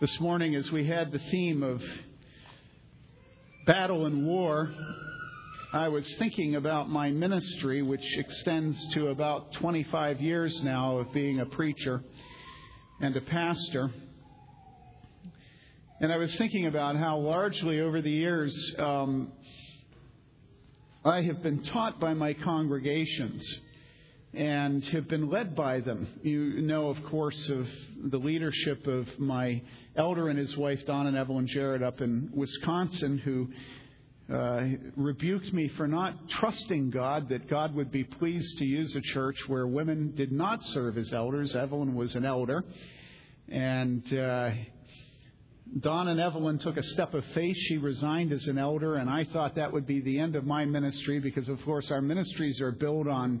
This morning, as we had the theme of battle and war, I was thinking about my ministry, which extends to about 25 years now of being a preacher and a pastor. And I was thinking about how largely over the years um, I have been taught by my congregations and have been led by them. You know, of course, of the leadership of my elder and his wife, Don and Evelyn Jarrett, up in Wisconsin, who uh, rebuked me for not trusting God, that God would be pleased to use a church where women did not serve as elders. Evelyn was an elder. And uh, Don and Evelyn took a step of faith. She resigned as an elder, and I thought that would be the end of my ministry because, of course, our ministries are built on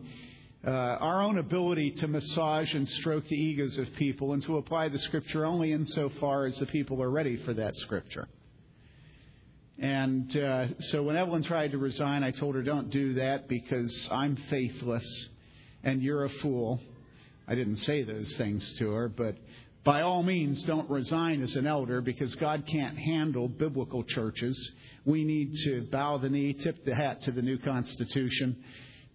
uh, our own ability to massage and stroke the egos of people and to apply the scripture only insofar as the people are ready for that scripture. And uh, so when Evelyn tried to resign, I told her, don't do that because I'm faithless and you're a fool. I didn't say those things to her, but by all means, don't resign as an elder because God can't handle biblical churches. We need to bow the knee, tip the hat to the new Constitution,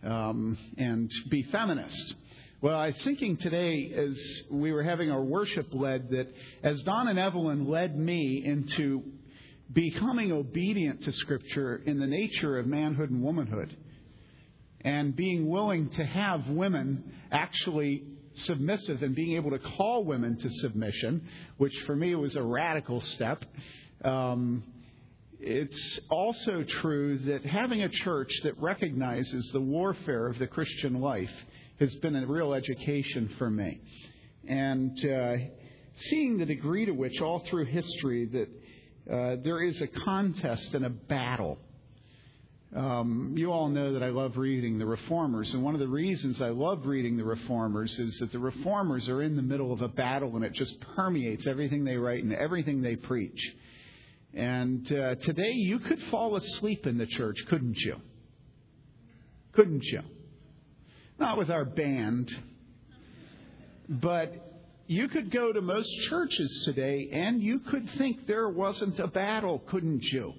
um, and be feminist. Well, I was thinking today as we were having our worship led that as Don and Evelyn led me into becoming obedient to Scripture in the nature of manhood and womanhood, and being willing to have women actually submissive and being able to call women to submission, which for me was a radical step. Um, it's also true that having a church that recognizes the warfare of the Christian life has been a real education for me. And uh, seeing the degree to which, all through history, that uh, there is a contest and a battle. Um, you all know that I love reading the Reformers, and one of the reasons I love reading the Reformers is that the Reformers are in the middle of a battle and it just permeates everything they write and everything they preach. And uh, today you could fall asleep in the church, couldn't you? Couldn't you? Not with our band, but you could go to most churches today and you could think there wasn't a battle, couldn't you?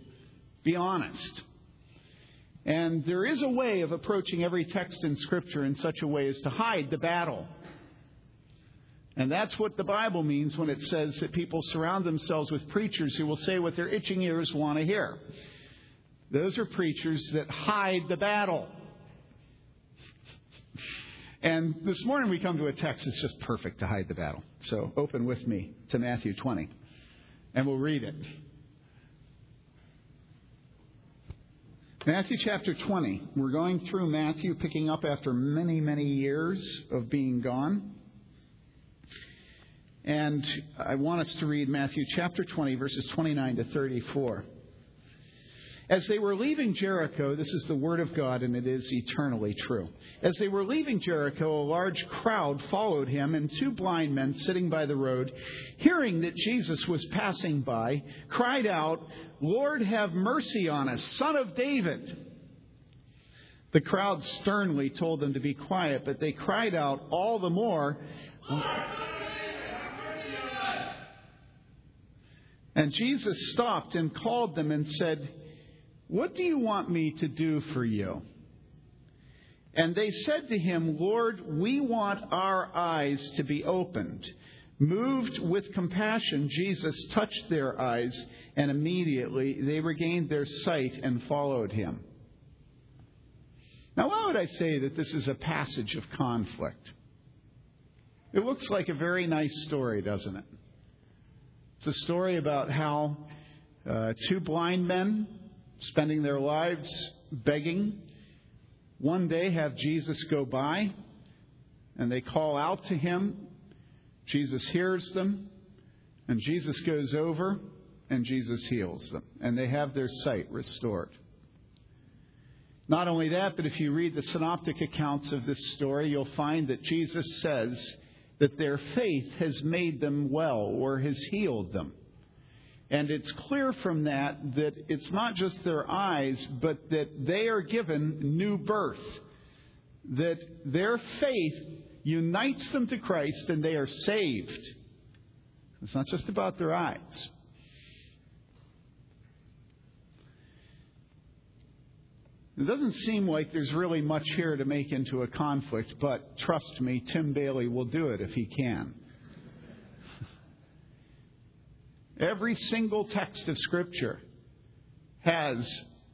Be honest. And there is a way of approaching every text in Scripture in such a way as to hide the battle. And that's what the Bible means when it says that people surround themselves with preachers who will say what their itching ears want to hear. Those are preachers that hide the battle. And this morning we come to a text that's just perfect to hide the battle. So open with me to Matthew 20, and we'll read it. Matthew chapter 20. We're going through Matthew, picking up after many, many years of being gone. And I want us to read Matthew chapter 20, verses 29 to 34. As they were leaving Jericho, this is the word of God, and it is eternally true. As they were leaving Jericho, a large crowd followed him, and two blind men sitting by the road, hearing that Jesus was passing by, cried out, Lord, have mercy on us, son of David. The crowd sternly told them to be quiet, but they cried out all the more. And Jesus stopped and called them and said, What do you want me to do for you? And they said to him, Lord, we want our eyes to be opened. Moved with compassion, Jesus touched their eyes, and immediately they regained their sight and followed him. Now, why would I say that this is a passage of conflict? It looks like a very nice story, doesn't it? It's a story about how uh, two blind men spending their lives begging one day have Jesus go by and they call out to him. Jesus hears them and Jesus goes over and Jesus heals them and they have their sight restored. Not only that, but if you read the synoptic accounts of this story, you'll find that Jesus says that their faith has made them well or has healed them. And it's clear from that that it's not just their eyes, but that they are given new birth. That their faith unites them to Christ, and they are saved. It's not just about their eyes. It doesn't seem like there's really much here to make into a conflict, but trust me, Tim Bayly will do it if he can. Every single text of Scripture has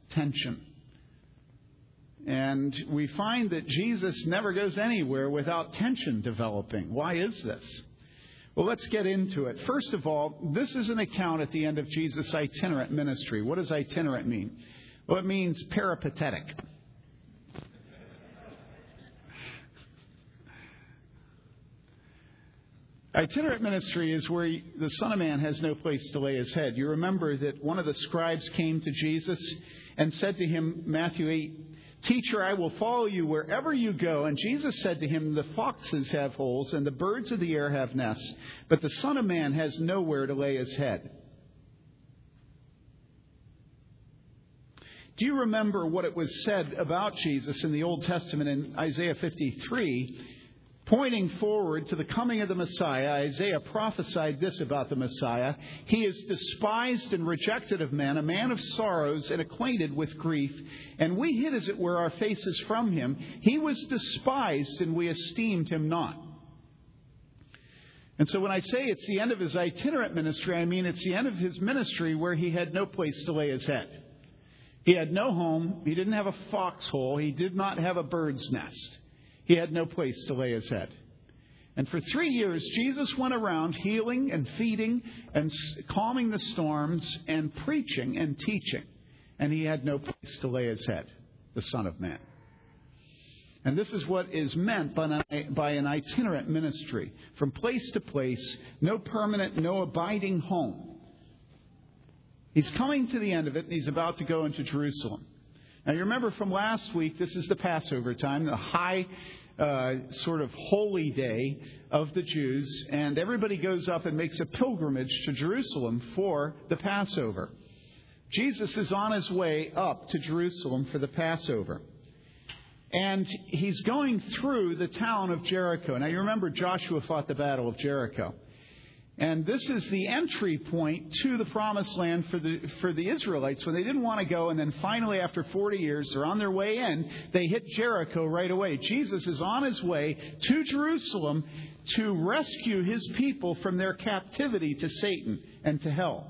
tension. And we find that Jesus never goes anywhere without tension developing. Why is this? Well, let's get into it. First of all, this is an account at the end of Jesus' itinerant ministry. What does itinerant mean? Well, it means peripatetic. Itinerant ministry is where the Son of Man has no place to lay his head. You remember that one of the scribes came to Jesus and said to him, Matthew 8, Teacher, I will follow you wherever you go. And Jesus said to him, The foxes have holes and the birds of the air have nests, but the Son of Man has nowhere to lay his head. Do you remember what it was said about Jesus in the Old Testament in Isaiah 53? Pointing forward to the coming of the Messiah, Isaiah prophesied this about the Messiah He is despised and rejected of men, a man of sorrows and acquainted with grief, and we hid, as it were, our faces from him. He was despised, and we esteemed him not. And so when I say it's the end of his itinerant ministry, I mean it's the end of his ministry where he had no place to lay his head. He had no home. He didn't have a foxhole. He did not have a bird's nest. He had no place to lay his head. And for three years, Jesus went around healing and feeding and calming the storms and preaching and teaching. And he had no place to lay his head, the Son of Man. And this is what is meant by an, itinerant ministry from place to place, no permanent, no abiding home. He's coming to the end of it, and he's about to go into Jerusalem. Now, you remember from last week, this is the Passover time, the high uh, sort of holy day of the Jews, and everybody goes up and makes a pilgrimage to Jerusalem for the Passover. Jesus is on his way up to Jerusalem for the Passover. And he's going through the town of Jericho. Now, you remember Joshua fought the Battle of Jericho. And this is the entry point to the promised land for the, for the Israelites when they didn't want to go. And then finally, after 40 years, they're on their way in. They hit Jericho right away. Jesus is on his way to Jerusalem to rescue his people from their captivity to Satan and to hell.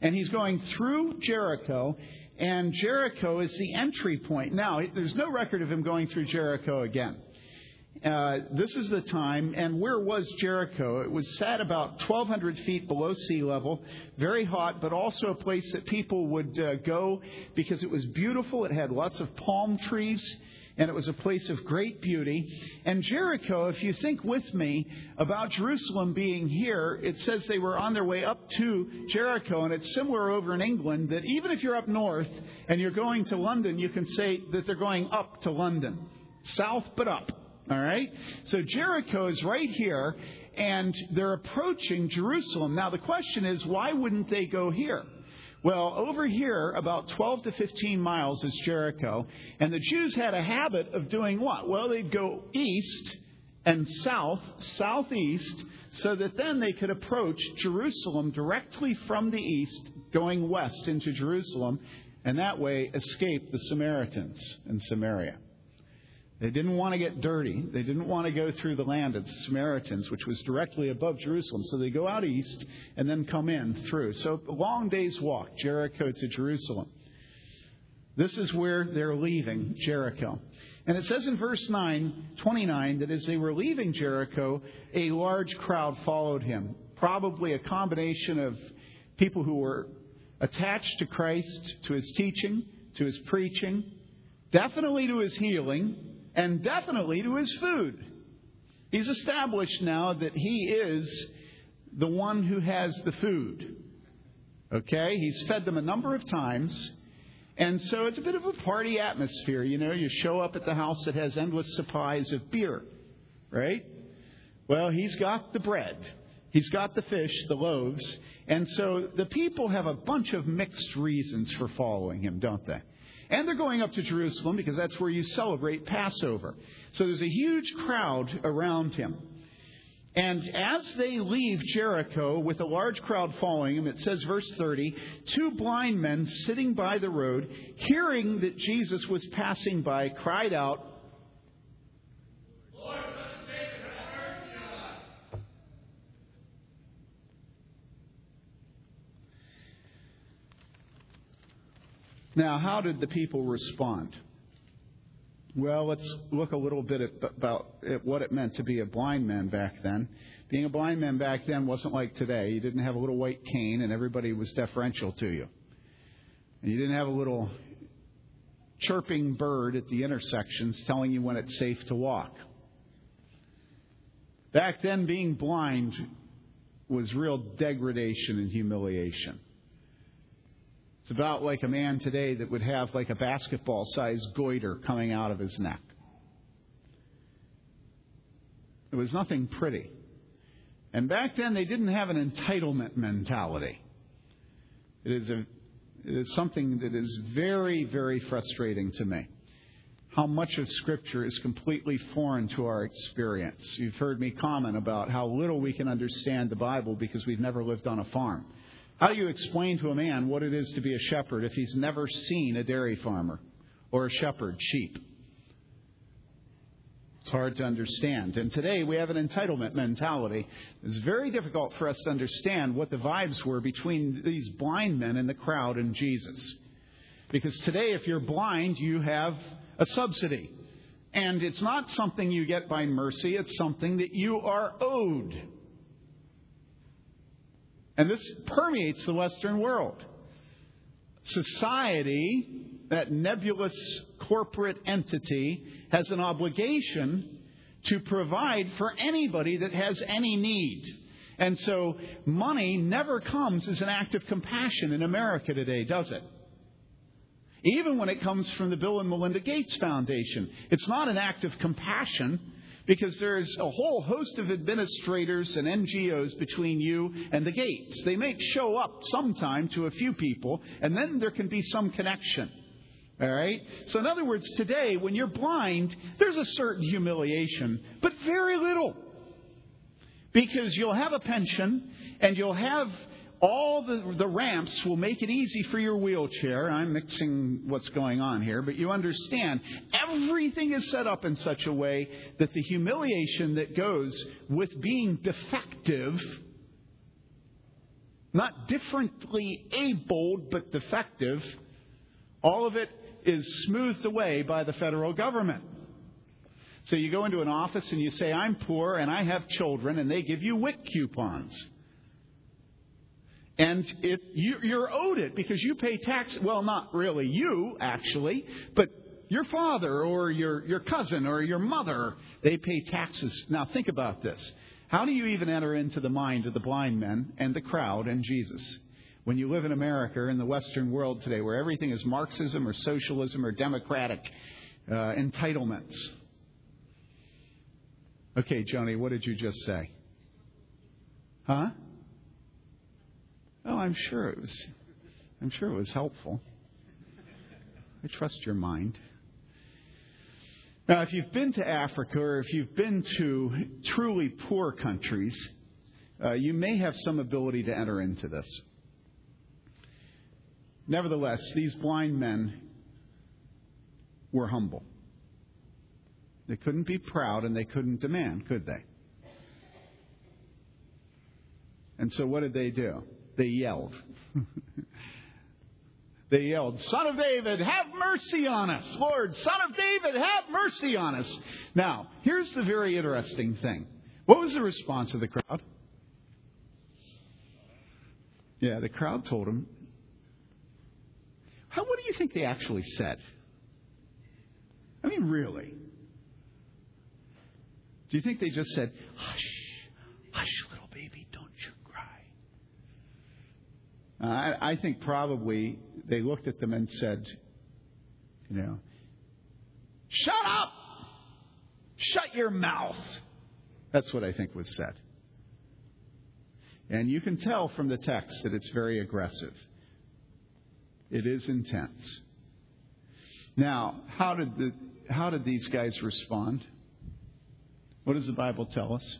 And he's going through Jericho, and Jericho is the entry point. Now, there's no record of him going through Jericho again. Uh, this is the time, and where was Jericho? It was sat about 1,200 feet below sea level, very hot, but also a place that people would uh, go because it was beautiful. It had lots of palm trees, and it was a place of great beauty. And Jericho, if you think with me about Jerusalem being here, it says they were on their way up to Jericho, and it's similar over in England that even if you're up north and you're going to London, you can say that they're going up to London. South, but up. All right? So Jericho is right here, and they're approaching Jerusalem. Now, the question is, why wouldn't they go here? Well, over here, about 12 to 15 miles is Jericho, and the Jews had a habit of doing what? Well, they'd go east and south, southeast, so that then they could approach Jerusalem directly from the east, going west into Jerusalem, and that way escape the Samaritans in Samaria. They didn't want to get dirty. They didn't want to go through the land of the Samaritans, which was directly above Jerusalem. So they go out east and then come in through. So a long day's walk, Jericho to Jerusalem. This is where they're leaving Jericho. And it says in verse 9, 29 that as they were leaving Jericho, a large crowd followed him. Probably a combination of people who were attached to Christ, to his teaching, to his preaching, definitely to his healing, and definitely to his food. He's established now that he is the one who has the food. Okay? He's fed them a number of times. And so it's a bit of a party atmosphere. You know, you show up at the house that has endless supplies of beer, right? Well, he's got the bread, he's got the fish, the loaves. And so the people have a bunch of mixed reasons for following him, don't they? And they're going up to Jerusalem because that's where you celebrate Passover. So there's a huge crowd around him. And as they leave Jericho with a large crowd following him, it says, verse 30, two blind men sitting by the road, hearing that Jesus was passing by, cried out, Now, how did the people respond? Well, let's look a little bit at, about at what it meant to be a blind man back then. Being a blind man back then wasn't like today. You didn't have a little white cane and everybody was deferential to you. And you didn't have a little chirping bird at the intersections telling you when it's safe to walk. Back then, being blind was real degradation and humiliation. It's about like a man today that would have like a basketball sized goiter coming out of his neck. It was nothing pretty. And back then, they didn't have an entitlement mentality. It is, a, it is something that is very, very frustrating to me. How much of Scripture is completely foreign to our experience. You've heard me comment about how little we can understand the Bible because we've never lived on a farm. How do you explain to a man what it is to be a shepherd if he's never seen a dairy farmer or a shepherd, sheep? It's hard to understand. And today we have an entitlement mentality. It's very difficult for us to understand what the vibes were between these blind men in the crowd and Jesus. Because today, if you're blind, you have a subsidy. And it's not something you get by mercy, it's something that you are owed. And this permeates the Western world. Society, that nebulous corporate entity, has an obligation to provide for anybody that has any need. And so money never comes as an act of compassion in America today, does it? Even when it comes from the Bill and Melinda Gates Foundation, it's not an act of compassion because there's a whole host of administrators and NGOs between you and the gates. They may show up sometime to a few people, and then there can be some connection. All right? So, in other words, today, when you're blind, there's a certain humiliation, but very little. Because you'll have a pension and you'll have all the, the ramps will make it easy for your wheelchair. I'm mixing what's going on here, but you understand everything is set up in such a way that the humiliation that goes with being defective, not differently abled, but defective, all of it is smoothed away by the federal government. So you go into an office and you say, I'm poor and I have children, and they give you WIC coupons. And it, you, are owed it because you pay tax. Well, not really you, actually, but your father or your, your cousin or your mother, they pay taxes. Now, think about this. How do you even enter into the mind of the blind men and the crowd and Jesus? When you live in America or in the Western world today, where everything is Marxism or socialism or democratic uh, entitlements. Okay, Joni, what did you just say? Huh? Oh, I'm sure it was. I'm sure it was helpful. I trust your mind. Now, if you've been to Africa or if you've been to truly poor countries, uh, you may have some ability to enter into this. Nevertheless, these blind men were humble. They couldn't be proud and they couldn't demand, could they? And so, what did they do? They yelled. they yelled, Son of David, have mercy on us. Lord, Son of David, have mercy on us. Now, here's the very interesting thing. What was the response of the crowd? Yeah, the crowd told him. How, what do you think they actually said? I mean, really? Do you think they just said, hush, little baby, uh, I, think probably they looked at them and said, you know, shut up! Shut your mouth! That's what I think was said. And you can tell from the text that it's very aggressive. It is intense. Now, how did, the, how did these guys respond? What does the Bible tell us?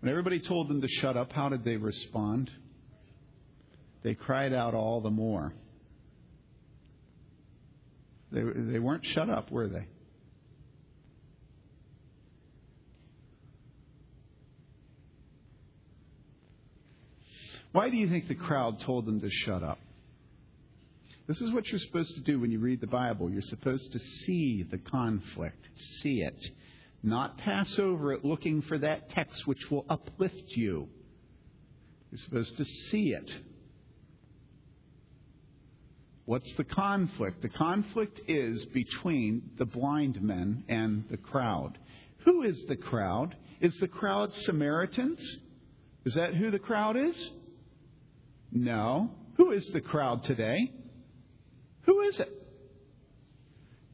When everybody told them to shut up, how did they respond? They cried out all the more. They, they weren't shut up, were they? Why do you think the crowd told them to shut up? This is what you're supposed to do when you read the Bible. You're supposed to see the conflict, see it, not pass over it looking for that text which will uplift you. You're supposed to see it. What's the conflict? The conflict is between the blind men and the crowd. Who is the crowd? Is the crowd Samaritans? Is that who the crowd is? No. Who is the crowd today? Who is it?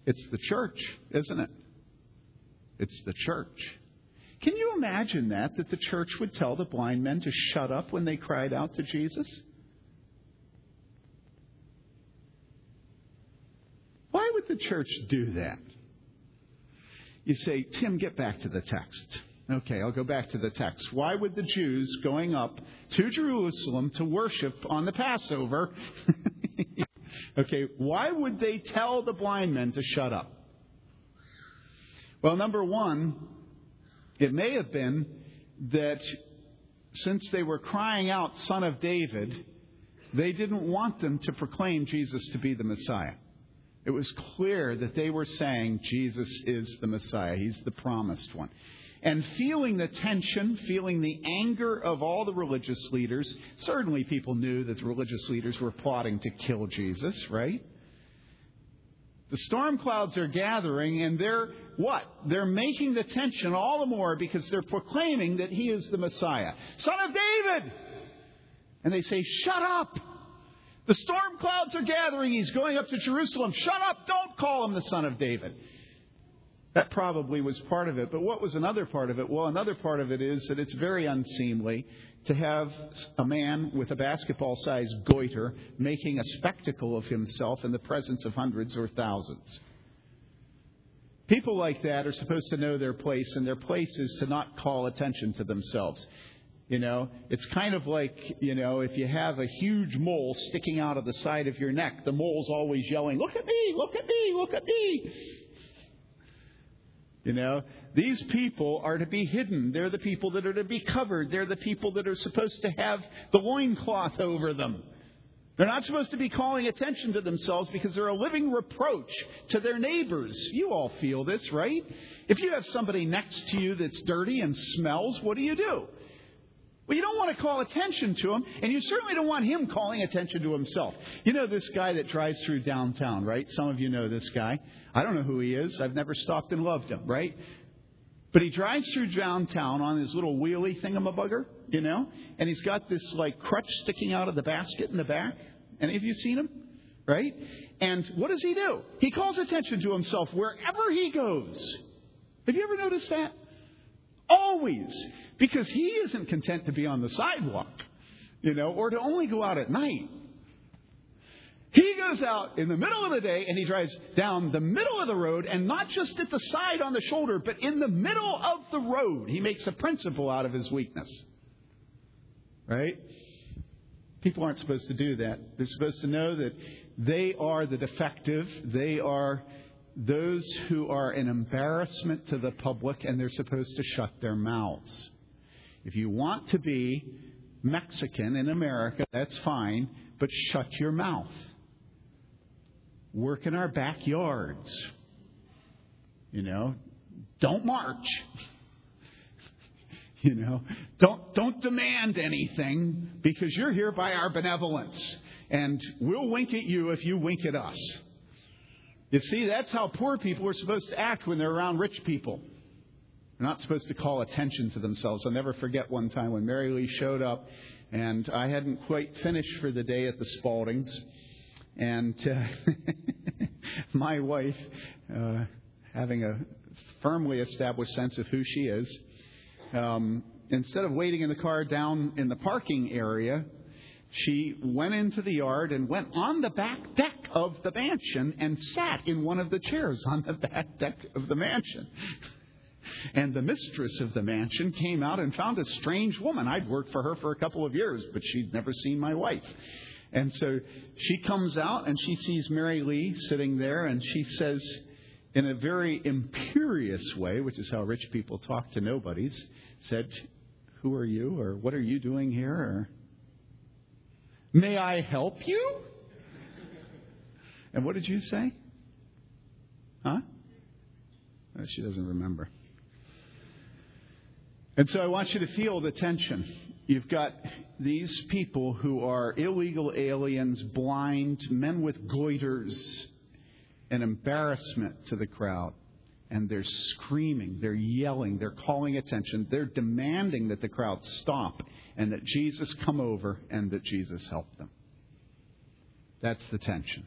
It's the church, isn't it? It's the church. Can you imagine that? That the church would tell the blind men to shut up when they cried out to Jesus? The church do that? You say, Tim, get back to the text. Okay, I'll go back to the text. Why would the Jews going up to Jerusalem to worship on the Passover, okay, why would they tell the blind men to shut up? Well, number one, it may have been that since they were crying out, Son of David, they didn't want them to proclaim Jesus to be the Messiah. It was clear that they were saying Jesus is the Messiah. He's the promised one. And feeling the tension, feeling the anger of all the religious leaders, certainly people knew that the religious leaders were plotting to kill Jesus, right? The storm clouds are gathering, and they're what? They're making the tension all the more because they're proclaiming that he is the Messiah. Son of David! And they say, Shut up! The storm clouds are gathering. He's going up to Jerusalem. Shut up! Don't call him the Son of David. That probably was part of it. But what was another part of it? Well, another part of it is that it's very unseemly to have a man with a basketball sized goiter making a spectacle of himself in the presence of hundreds or thousands. People like that are supposed to know their place, and their place is to not call attention to themselves. You know, it's kind of like, you know, if you have a huge mole sticking out of the side of your neck, the mole's always yelling, Look at me, look at me, look at me. You know, these people are to be hidden. They're the people that are to be covered. They're the people that are supposed to have the loincloth over them. They're not supposed to be calling attention to themselves because they're a living reproach to their neighbors. You all feel this, right? If you have somebody next to you that's dirty and smells, what do you do? Well, you don't want to call attention to him, and you certainly don't want him calling attention to himself. You know this guy that drives through downtown, right? Some of you know this guy. I don't know who he is. I've never stopped and loved him, right? But he drives through downtown on his little wheelie thingamabugger, you know, and he's got this like crutch sticking out of the basket in the back. Any of you seen him? Right? And what does he do? He calls attention to himself wherever he goes. Have you ever noticed that? Always because he isn't content to be on the sidewalk, you know, or to only go out at night. He goes out in the middle of the day and he drives down the middle of the road and not just at the side on the shoulder, but in the middle of the road. He makes a principle out of his weakness. Right? People aren't supposed to do that. They're supposed to know that they are the defective, they are those who are an embarrassment to the public, and they're supposed to shut their mouths. If you want to be Mexican in America, that's fine, but shut your mouth. Work in our backyards. You know, don't march. you know, don't don't demand anything because you're here by our benevolence and we'll wink at you if you wink at us. You see, that's how poor people are supposed to act when they're around rich people. They're not supposed to call attention to themselves. I'll never forget one time when Mary Lee showed up, and I hadn't quite finished for the day at the Spaldings. And uh, my wife, uh, having a firmly established sense of who she is, um, instead of waiting in the car down in the parking area, she went into the yard and went on the back deck of the mansion and sat in one of the chairs on the back deck of the mansion. And the mistress of the mansion came out and found a strange woman. I'd worked for her for a couple of years, but she'd never seen my wife. And so she comes out and she sees Mary Lee sitting there, and she says, in a very imperious way, which is how rich people talk to nobodies, said, Who are you? or What are you doing here? or May I help you? And what did you say? Huh? Oh, she doesn't remember. And so I want you to feel the tension. You've got these people who are illegal aliens, blind, men with goiters, an embarrassment to the crowd. And they're screaming, they're yelling, they're calling attention, they're demanding that the crowd stop and that Jesus come over and that Jesus help them. That's the tension.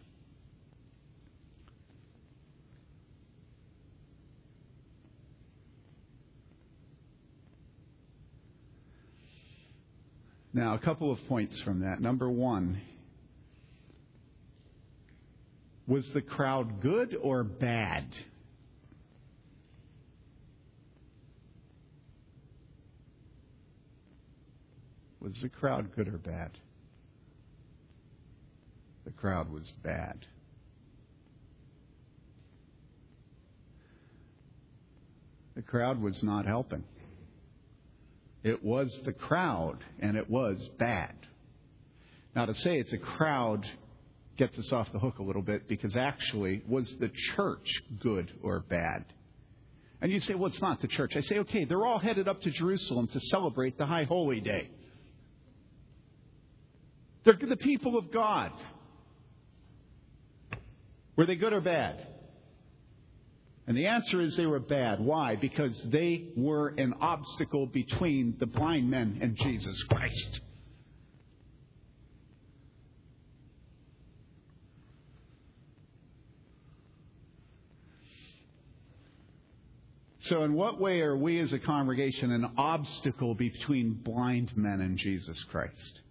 Now, a couple of points from that. Number one, was the crowd good or bad? Was the crowd good or bad? The crowd was bad. The crowd was not helping. It was the crowd, and it was bad. Now, to say it's a crowd gets us off the hook a little bit because actually, was the church good or bad? And you say, well, it's not the church. I say, okay, they're all headed up to Jerusalem to celebrate the High Holy Day. They're the people of God. Were they good or bad? And the answer is they were bad. Why? Because they were an obstacle between the blind men and Jesus Christ. So, in what way are we as a congregation an obstacle between blind men and Jesus Christ?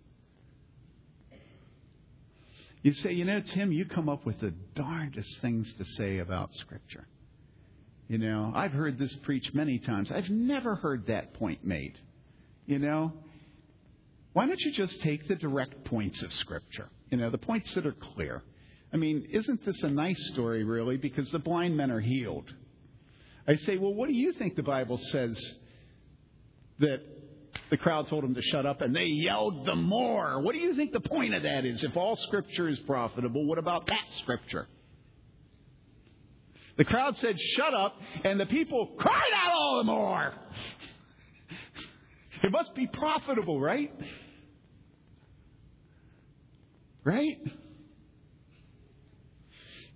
You say, you know, Tim, you come up with the darndest things to say about Scripture. You know, I've heard this preached many times. I've never heard that point made. You know, why don't you just take the direct points of Scripture? You know, the points that are clear. I mean, isn't this a nice story, really? Because the blind men are healed. I say, well, what do you think the Bible says that the crowd told them to shut up and they yelled the more? What do you think the point of that is? If all Scripture is profitable, what about that Scripture? The crowd said, Shut up, and the people cried out all the more. It must be profitable, right? Right?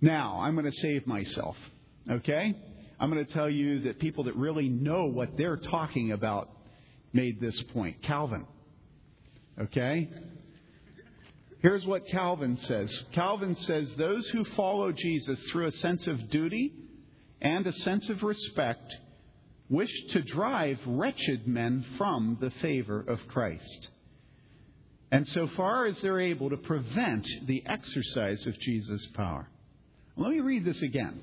Now, I'm going to save myself, okay? I'm going to tell you that people that really know what they're talking about made this point. Calvin, okay? Here's what Calvin says Calvin says, Those who follow Jesus through a sense of duty and a sense of respect wish to drive wretched men from the favor of Christ. And so far as they're able to prevent the exercise of Jesus' power. Let me read this again.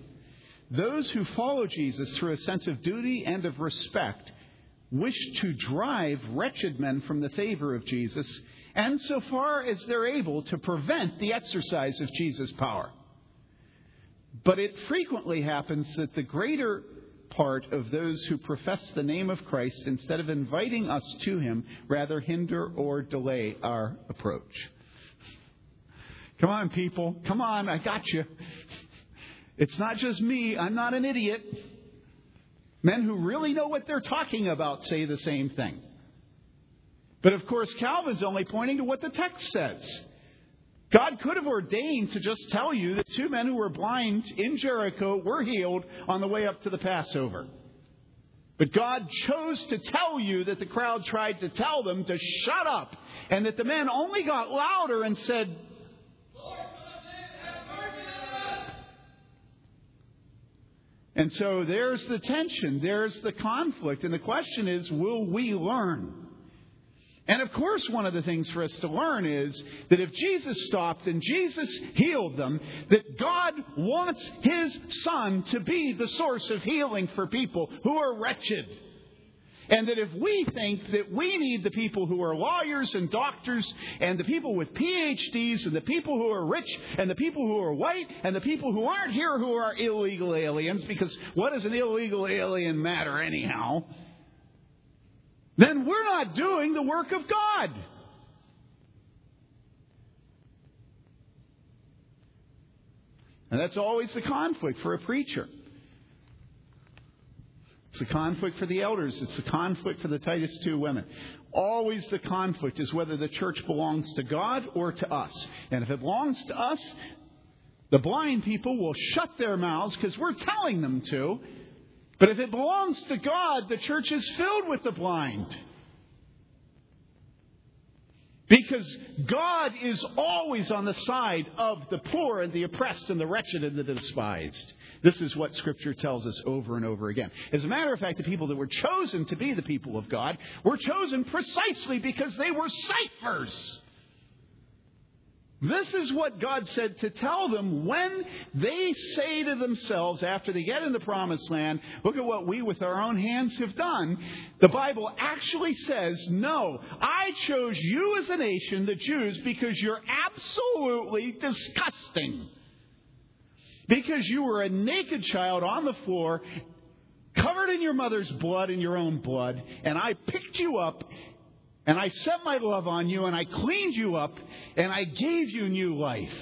Those who follow Jesus through a sense of duty and of respect wish to drive wretched men from the favor of Jesus and so far as they're able to prevent the exercise of Jesus' power. But it frequently happens that the greater part of those who profess the name of Christ, instead of inviting us to Him, rather hinder or delay our approach. Come on, people. Come on, I got you. It's not just me. I'm not an idiot. Men who really know what they're talking about say the same thing. But of course, Calvin's only pointing to what the text says. God could have ordained to just tell you that two men who were blind in Jericho were healed on the way up to the Passover. But God chose to tell you that the crowd tried to tell them to shut up, and that the men only got louder and said, And so there's the tension, there's the conflict, and the question is will we learn? And of course, one of the things for us to learn is that if Jesus stopped and Jesus healed them, that God wants His Son to be the source of healing for people who are wretched. And that if we think that we need the people who are lawyers and doctors and the people with PhDs and the people who are rich and the people who are white and the people who aren't here who are illegal aliens, because what does an illegal alien matter anyhow? then we're not doing the work of God. And that's always the conflict for a preacher. It's a conflict for the elders. It's a conflict for the Titus 2 women. Always the conflict is whether the church belongs to God or to us. And if it belongs to us, the blind people will shut their mouths because we're telling them to. But if it belongs to God, the church is filled with the blind. Because God is always on the side of the poor and the oppressed and the wretched and the despised. This is what Scripture tells us over and over again. As a matter of fact, the people that were chosen to be the people of God were chosen precisely because they were ciphers. This is what God said to tell them when they say to themselves after they get in the promised land, look at what we with our own hands have done. The Bible actually says, no, I chose you as a nation, the Jews, because you're absolutely disgusting. Because you were a naked child on the floor, covered in your mother's blood and your own blood, and I picked you up and I set my love on you, and I cleaned you up, and I gave you new life.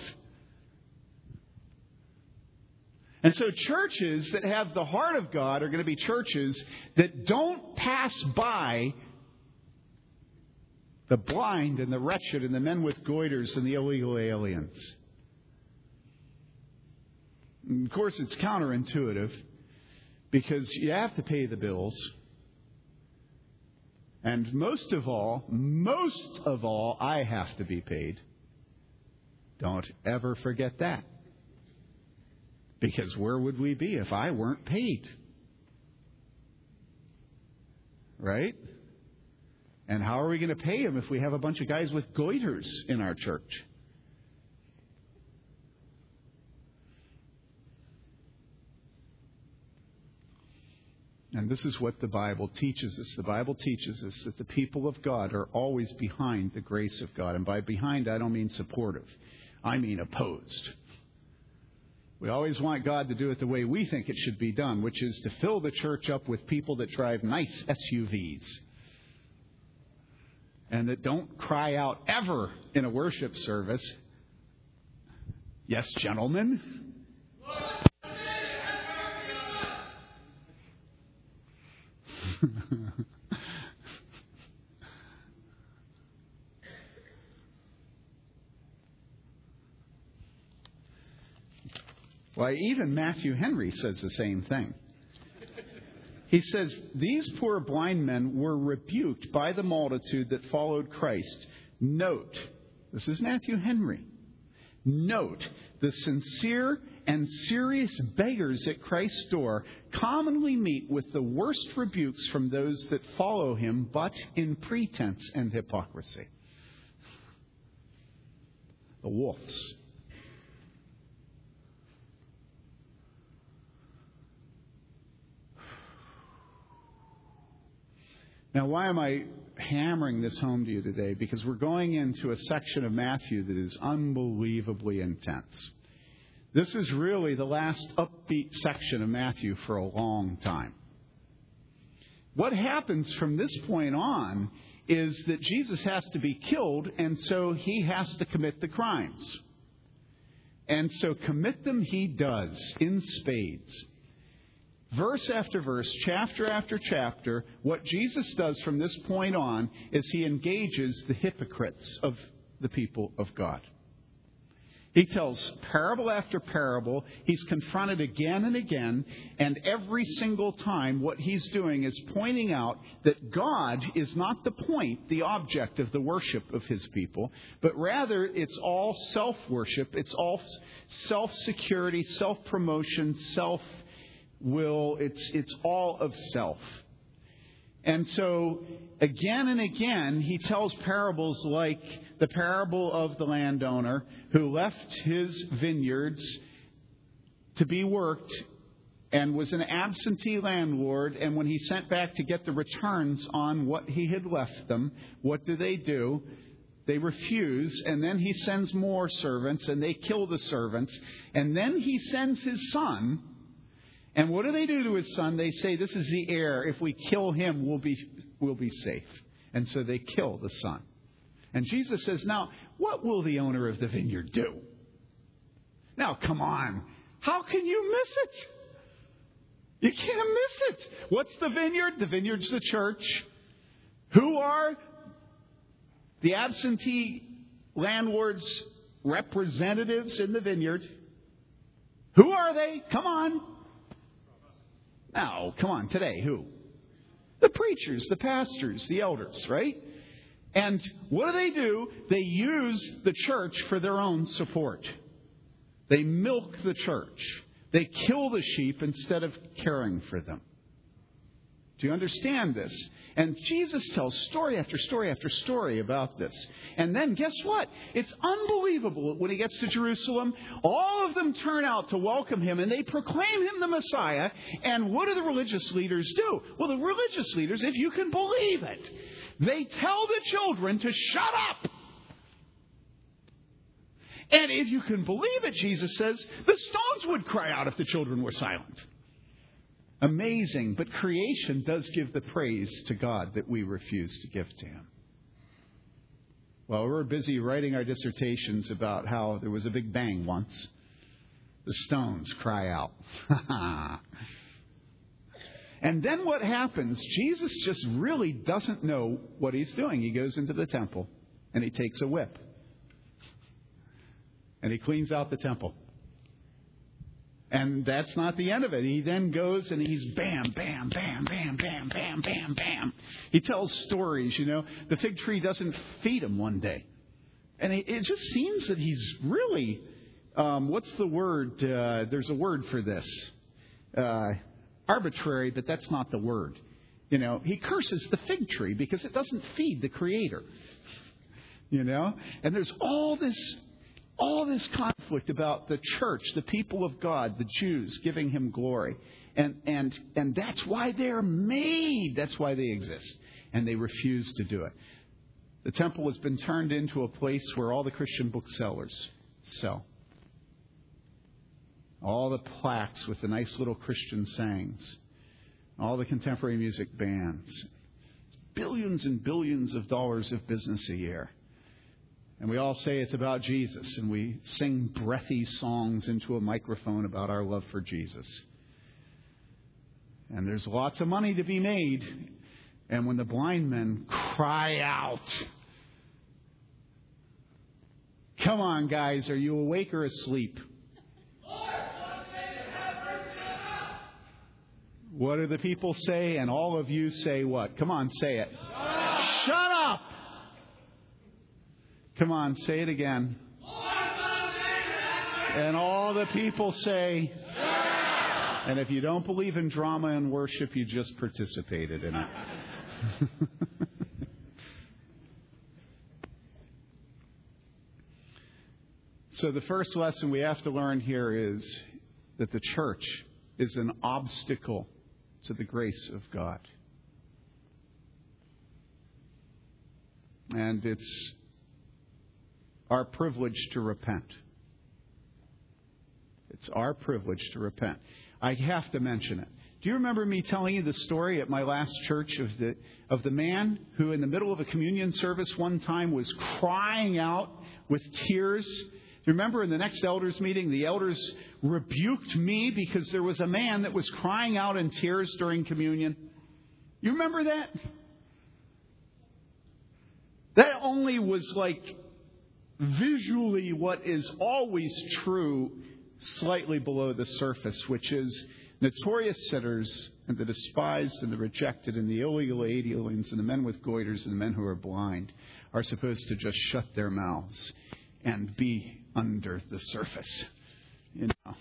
And so, churches that have the heart of God are going to be churches that don't pass by the blind and the wretched and the men with goiters and the illegal aliens. And of course, it's counterintuitive because you have to pay the bills. And most of all, most of all, I have to be paid. Don't ever forget that. Because where would we be if I weren't paid? Right? And how are we going to pay him if we have a bunch of guys with goiters in our church? And this is what the Bible teaches us. The Bible teaches us that the people of God are always behind the grace of God. And by behind, I don't mean supportive, I mean opposed. We always want God to do it the way we think it should be done, which is to fill the church up with people that drive nice SUVs and that don't cry out ever in a worship service, Yes, gentlemen. Why, even Matthew Henry says the same thing. He says, These poor blind men were rebuked by the multitude that followed Christ. Note, this is Matthew Henry. Note the sincere and serious beggars at Christ's door commonly meet with the worst rebukes from those that follow him, but in pretense and hypocrisy. The wolves. Now, why am I hammering this home to you today? Because we're going into a section of Matthew that is unbelievably intense. This is really the last upbeat section of Matthew for a long time. What happens from this point on is that Jesus has to be killed, and so he has to commit the crimes. And so commit them he does in spades. Verse after verse, chapter after chapter, what Jesus does from this point on is he engages the hypocrites of the people of God. He tells parable after parable. He's confronted again and again. And every single time, what he's doing is pointing out that God is not the point, the object of the worship of his people, but rather it's all self worship, it's all self security, self promotion, self will, it's, it's all of self. And so, again and again, he tells parables like the parable of the landowner who left his vineyards to be worked and was an absentee landlord. And when he sent back to get the returns on what he had left them, what do they do? They refuse, and then he sends more servants, and they kill the servants. And then he sends his son. And what do they do to his son? They say, This is the heir. If we kill him, we'll be, we'll be safe. And so they kill the son. And Jesus says, Now, what will the owner of the vineyard do? Now, come on. How can you miss it? You can't miss it. What's the vineyard? The vineyard's the church. Who are the absentee landlord's representatives in the vineyard? Who are they? Come on. Now, come on, today, who? The preachers, the pastors, the elders, right? And what do they do? They use the church for their own support. They milk the church. They kill the sheep instead of caring for them. Do you understand this? And Jesus tells story after story after story about this. And then guess what? It's unbelievable when he gets to Jerusalem. All of them turn out to welcome him and they proclaim him the Messiah. And what do the religious leaders do? Well, the religious leaders, if you can believe it, they tell the children to shut up. And if you can believe it, Jesus says, the stones would cry out if the children were silent. Amazing, but creation does give the praise to God that we refuse to give to Him. Well, we are busy writing our dissertations about how there was a big bang once. The stones cry out. and then what happens? Jesus just really doesn't know what he's doing. He goes into the temple and he takes a whip and he cleans out the temple. And that's not the end of it. He then goes and he's bam, bam, bam, bam, bam, bam, bam, bam. He tells stories, you know. The fig tree doesn't feed him one day. And it just seems that he's really, um, what's the word? Uh, there's a word for this. Uh, arbitrary, but that's not the word. You know, he curses the fig tree because it doesn't feed the Creator. You know? And there's all this all this conflict about the church, the people of God, the Jews giving him glory. And, and, and that's why they're made. That's why they exist. And they refuse to do it. The temple has been turned into a place where all the Christian booksellers sell. All the plaques with the nice little Christian sayings. All the contemporary music bands. Billions and billions of dollars of business a year. And we all say it's about Jesus, and we sing breathy songs into a microphone about our love for Jesus. And there's lots of money to be made. And when the blind men cry out, Come on, guys, are you awake or asleep? What do the people say? And all of you say what? Come on, say it. Shut up! Come on, say it again. And all the people say, and if you don't believe in drama and worship, you just participated in it. so, the first lesson we have to learn here is that the church is an obstacle to the grace of God. And it's our privilege to repent. It's our privilege to repent. I have to mention it. Do you remember me telling you the story at my last church of the of the man who in the middle of a communion service one time was crying out with tears? Remember in the next elders meeting the elders rebuked me because there was a man that was crying out in tears during communion? You remember that? That only was like visually what is always true slightly below the surface, which is notorious sinners and the despised and the rejected and the illegal aliens and the men with goiters and the men who are blind are supposed to just shut their mouths and be under the surface. You know,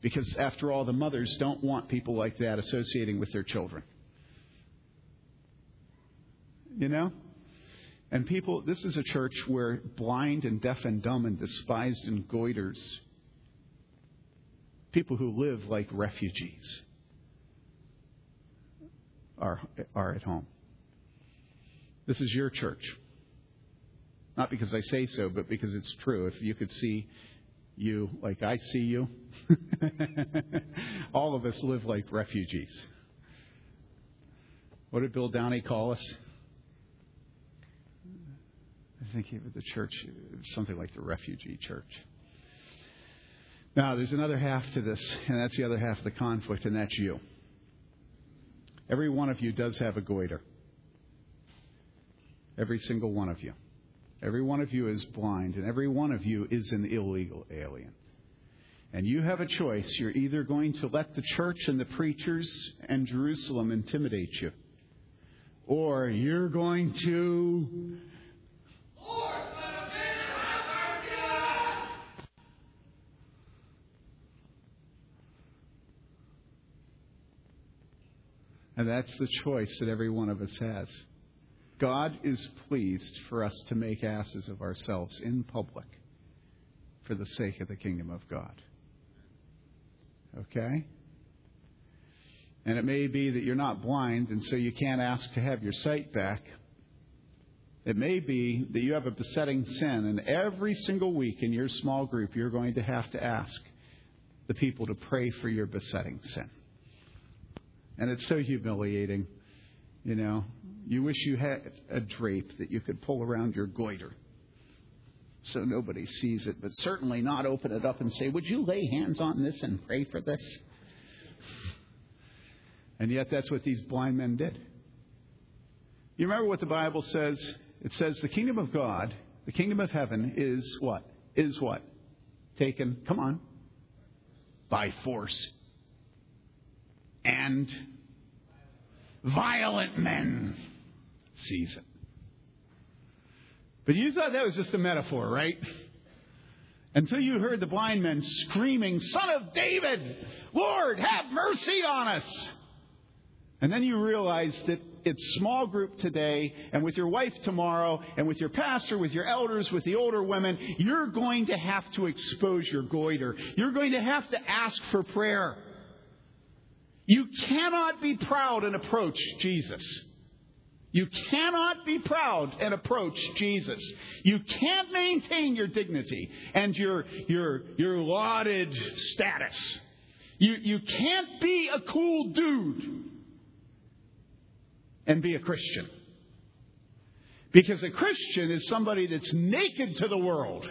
because after all, the mothers don't want people like that associating with their children. you know? And people, this is a church where blind and deaf and dumb and despised and goiters, people who live like refugees, are, are at home. This is your church. Not because I say so, but because it's true. If you could see you like I see you, all of us live like refugees. What did Bill Downey call us? I think the church something like the refugee church. Now, there's another half to this, and that's the other half of the conflict, and that's you. Every one of you does have a goiter. Every single one of you. Every one of you is blind, and every one of you is an illegal alien. And you have a choice. You're either going to let the church and the preachers and Jerusalem intimidate you, or you're going to. And that's the choice that every one of us has. God is pleased for us to make asses of ourselves in public for the sake of the kingdom of God. Okay? And it may be that you're not blind, and so you can't ask to have your sight back. It may be that you have a besetting sin, and every single week in your small group, you're going to have to ask the people to pray for your besetting sin. And it's so humiliating, you know. You wish you had a drape that you could pull around your goiter so nobody sees it, but certainly not open it up and say, Would you lay hands on this and pray for this? And yet, that's what these blind men did. You remember what the Bible says? It says the kingdom of God, the kingdom of heaven, is what? Is what? Taken, come on, by force. And violent men seize it. But you thought that was just a metaphor, right? Until you heard the blind men screaming, Son of David, Lord, have mercy on us. And then you realized that it's small group today, and with your wife tomorrow, and with your pastor, with your elders, with the older women, you're going to have to expose your goiter. You're going to have to ask for prayer. You cannot be proud and approach Jesus. You cannot be proud and approach Jesus. You can't maintain your dignity and your, your, your lauded status. You, you can't be a cool dude and be a Christian. Because a Christian is somebody that's naked to the world.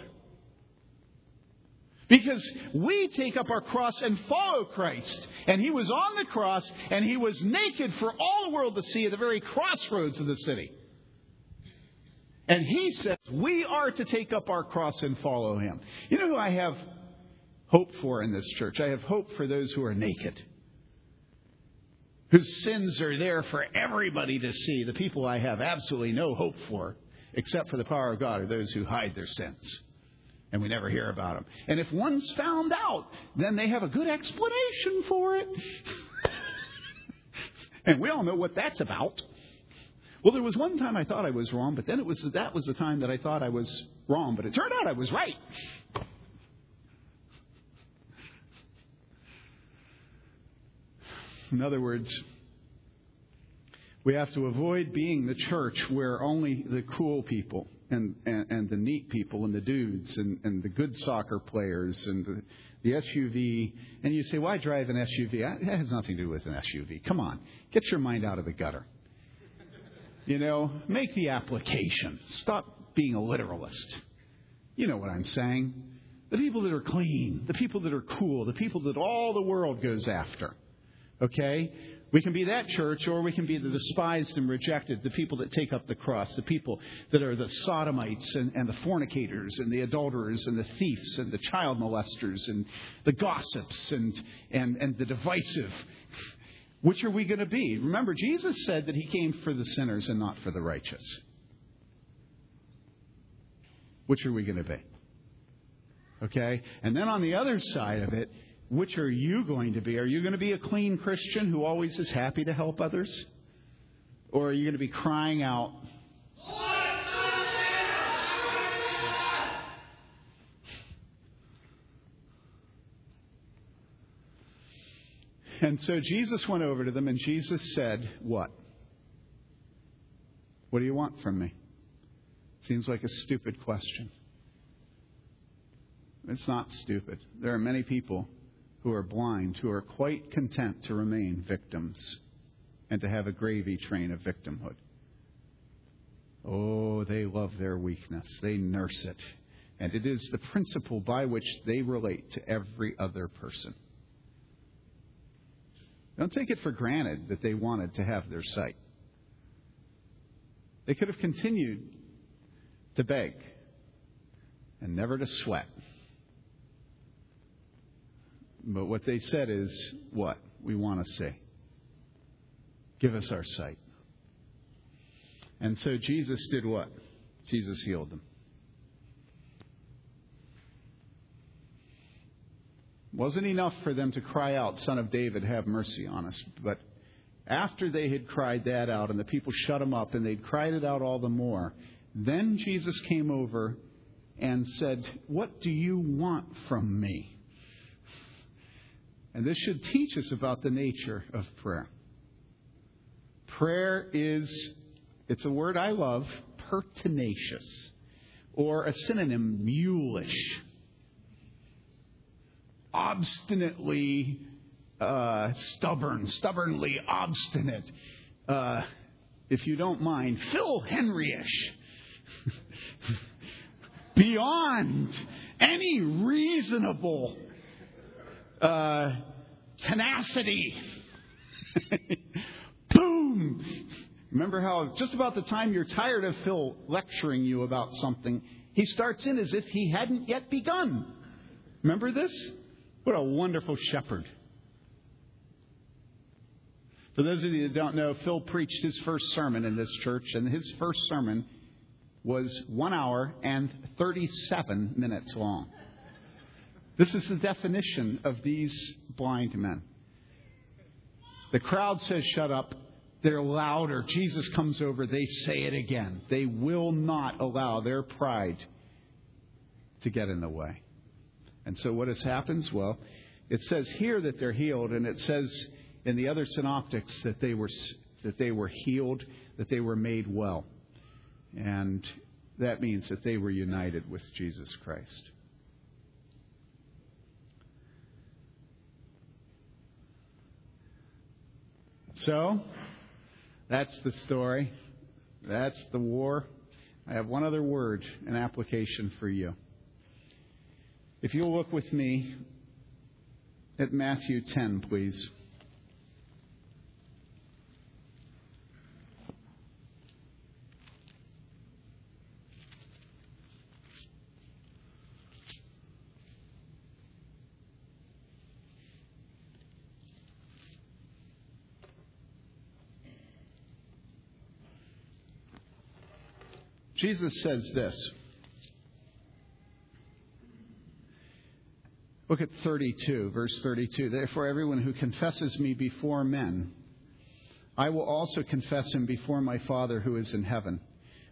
Because we take up our cross and follow Christ. And he was on the cross and he was naked for all the world to see at the very crossroads of the city. And he says we are to take up our cross and follow him. You know who I have hope for in this church? I have hope for those who are naked, whose sins are there for everybody to see. The people I have absolutely no hope for, except for the power of God, are those who hide their sins and we never hear about them. And if one's found out, then they have a good explanation for it. and we all know what that's about. Well, there was one time I thought I was wrong, but then it was that was the time that I thought I was wrong, but it turned out I was right. In other words, we have to avoid being the church where only the cool people and, and, and the neat people and the dudes and, and the good soccer players and the, the SUV. And you say, why drive an SUV? That has nothing to do with an SUV. Come on, get your mind out of the gutter. You know, make the application. Stop being a literalist. You know what I'm saying. The people that are clean, the people that are cool, the people that all the world goes after. Okay? We can be that church, or we can be the despised and rejected, the people that take up the cross, the people that are the sodomites and, and, the fornicators and the adulterers and the thieves and the child molesters and the gossips and, and, and the divisive. Which are we going to be? Remember, Jesus said that he came for the sinners and not for the righteous. Which are we going to be? Okay? And then on the other side of it, which are you going to be? Are you going to be a clean Christian who always is happy to help others? Or are you going to be crying out, And so Jesus went over to them and Jesus said, What? What do you want from me? Seems like a stupid question. It's not stupid. There are many people who are blind who are quite content to remain victims and to have a gravy train of victimhood. Oh, they love their weakness. They nurse it. And it is the principle by which they relate to every other person. Don't take it for granted that they wanted to have their sight. They could have continued to beg and never to sweat. But what they said is, what? We want to see. Give us our sight. And so Jesus did what? Jesus healed them. Wasn't enough for them to cry out, Son of David, have mercy on us. But after they had cried that out and the people shut them up and they'd cried it out all the more, then Jesus came over and said, What do you want from me? And this should teach us about the nature of prayer. Prayer is, it's a word I love, pertinacious, or a synonym, mulish. Obstinately uh, stubborn, stubbornly obstinate. Uh, if you don't mind, Phil Henryish. Beyond any reasonable uh, tenacity. Boom! Remember how just about the time you're tired of Phil lecturing you about something, he starts in as if he hadn't yet begun. Remember this? What a wonderful shepherd. For those of you that don't know, Phil preached his first sermon in this church, and his first sermon was one hour and 37 minutes long. This is the definition of these blind men. The crowd says, Shut up. They're louder. Jesus comes over. They say it again. They will not allow their pride to get in the way. And so what has happened? Well, it says here that they're healed, and it says in the other synoptics that they were that they were healed, that they were made well. And that means that they were united with Jesus Christ. So, that's the story. That's the war. I have one other word, an application for you. If you'll look with me at Matthew 10, please. Jesus says this. Look at 32, verse 32. Therefore, everyone who confesses me before men, I will also confess him before my Father who is in heaven.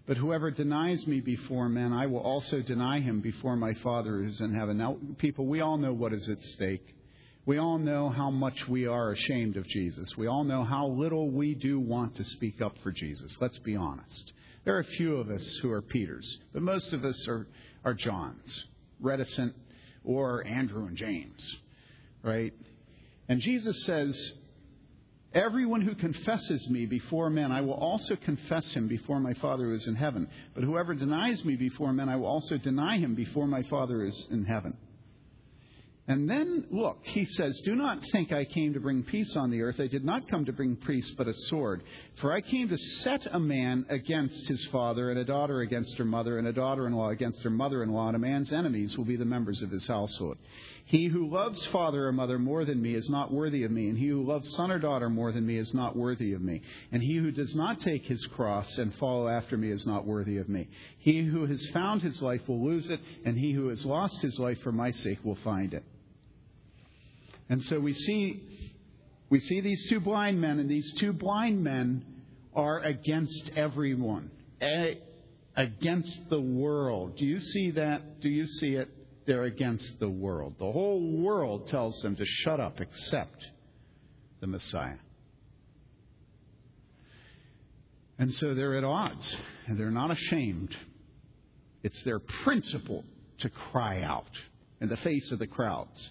But whoever denies me before men, I will also deny him before my Father who is in heaven. Now, people, we all know what is at stake. We all know how much we are ashamed of Jesus. We all know how little we do want to speak up for Jesus. Let's be honest. There are a few of us who are Peters, but most of us are, are Johns, reticent, or Andrew and James, right? And Jesus says, Everyone who confesses me before men, I will also confess him before my Father who is in heaven. But whoever denies me before men, I will also deny him before my Father who is in heaven. And then, look, he says, Do not think I came to bring peace on the earth. I did not come to bring peace, but a sword. For I came to set a man against his father, and a daughter against her mother, and a daughter in law against her mother in law, and a man's enemies will be the members of his household. He who loves father or mother more than me is not worthy of me, and he who loves son or daughter more than me is not worthy of me. And he who does not take his cross and follow after me is not worthy of me. He who has found his life will lose it, and he who has lost his life for my sake will find it. And so we see we see these two blind men, and these two blind men are against everyone, against the world. Do you see that? Do you see it? They're against the world. The whole world tells them to shut up, except the Messiah. And so they're at odds, and they're not ashamed. It's their principle to cry out in the face of the crowds.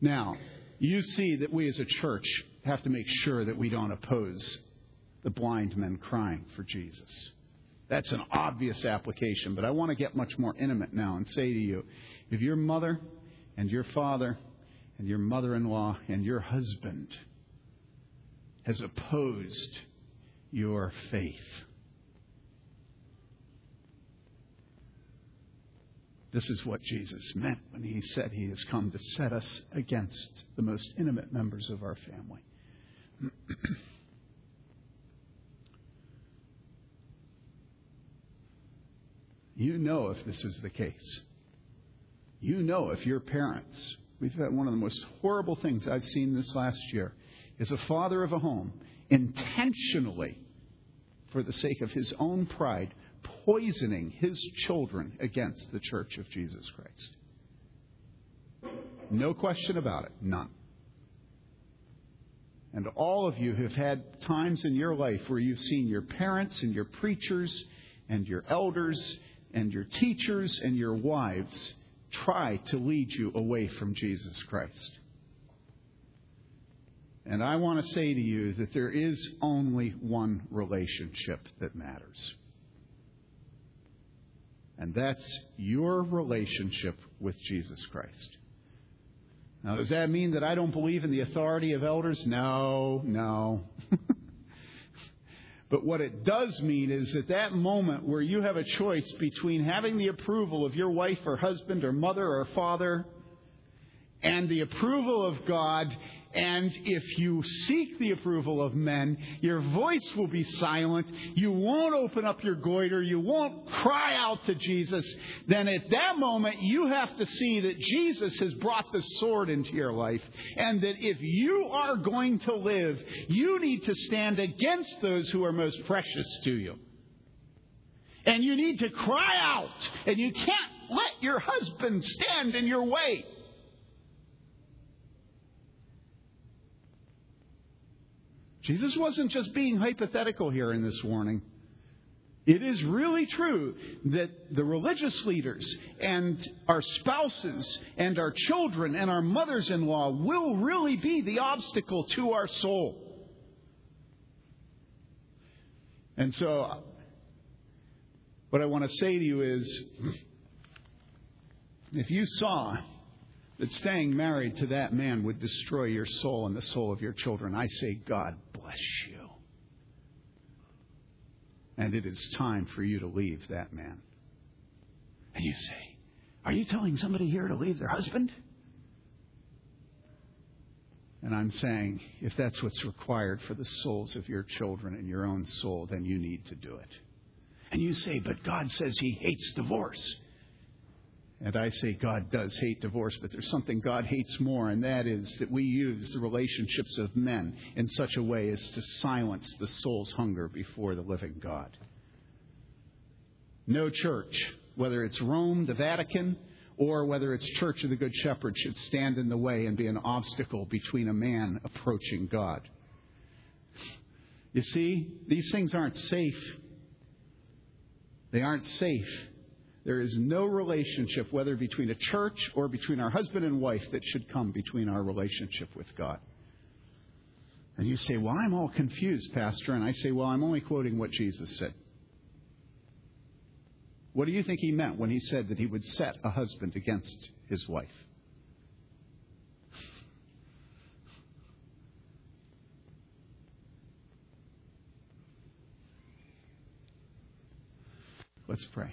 Now, you see that we as a church have to make sure that we don't oppose the blind men crying for Jesus. That's an obvious application, but I want to get much more intimate now and say to you if your mother and your father and your mother in law and your husband has opposed your faith, This is what Jesus meant when he said he has come to set us against the most intimate members of our family. you know if this is the case. You know if your parents, we've had one of the most horrible things I've seen this last year, is a father of a home intentionally, for the sake of his own pride, poisoning his children against the church of Jesus Christ. No question about it. None. And all of you have had times in your life where you've seen your parents and your preachers and your elders and your teachers and your wives try to lead you away from Jesus Christ. And I want to say to you that there is only one relationship that matters. And that's your relationship with Jesus Christ. Now, does that mean that I don't believe in the authority of elders? No, no. but what it does mean is that that moment where you have a choice between having the approval of your wife or husband or mother or father and the approval of God and if you seek the approval of men, your voice will be silent. You won't open up your goiter. You won't cry out to Jesus. Then at that moment, you have to see that Jesus has brought the sword into your life. And that if you are going to live, you need to stand against those who are most precious to you. And you need to cry out. And you can't let your husband stand in your way. Jesus wasn't just being hypothetical here in this warning. It is really true that the religious leaders and our spouses and our children and our mothers in law will really be the obstacle to our soul. And so, what I want to say to you is if you saw that staying married to that man would destroy your soul and the soul of your children, I say, God bless you. And it is time for you to leave that man. And you say, Are you telling somebody here to leave their husband? And I'm saying, if that's what's required for the souls of your children and your own soul, then you need to do it. And you say, but God says He hates divorce. And I say God does hate divorce, but there's something God hates more, and that is that we use the relationships of men in such a way as to silence the soul's hunger before the living God. No church, whether it's Rome, the Vatican, or whether it's Church of the Good Shepherd, should stand in the way and be an obstacle between a man approaching God. You see, these things aren't safe. They aren't safe. There is no relationship, whether between a church or between our husband and wife, that should come between our relationship with God. And you say, Well, I'm all confused, Pastor. And I say, Well, I'm only quoting what Jesus said. What do you think he meant when he said that he would set a husband against his wife? Let's pray.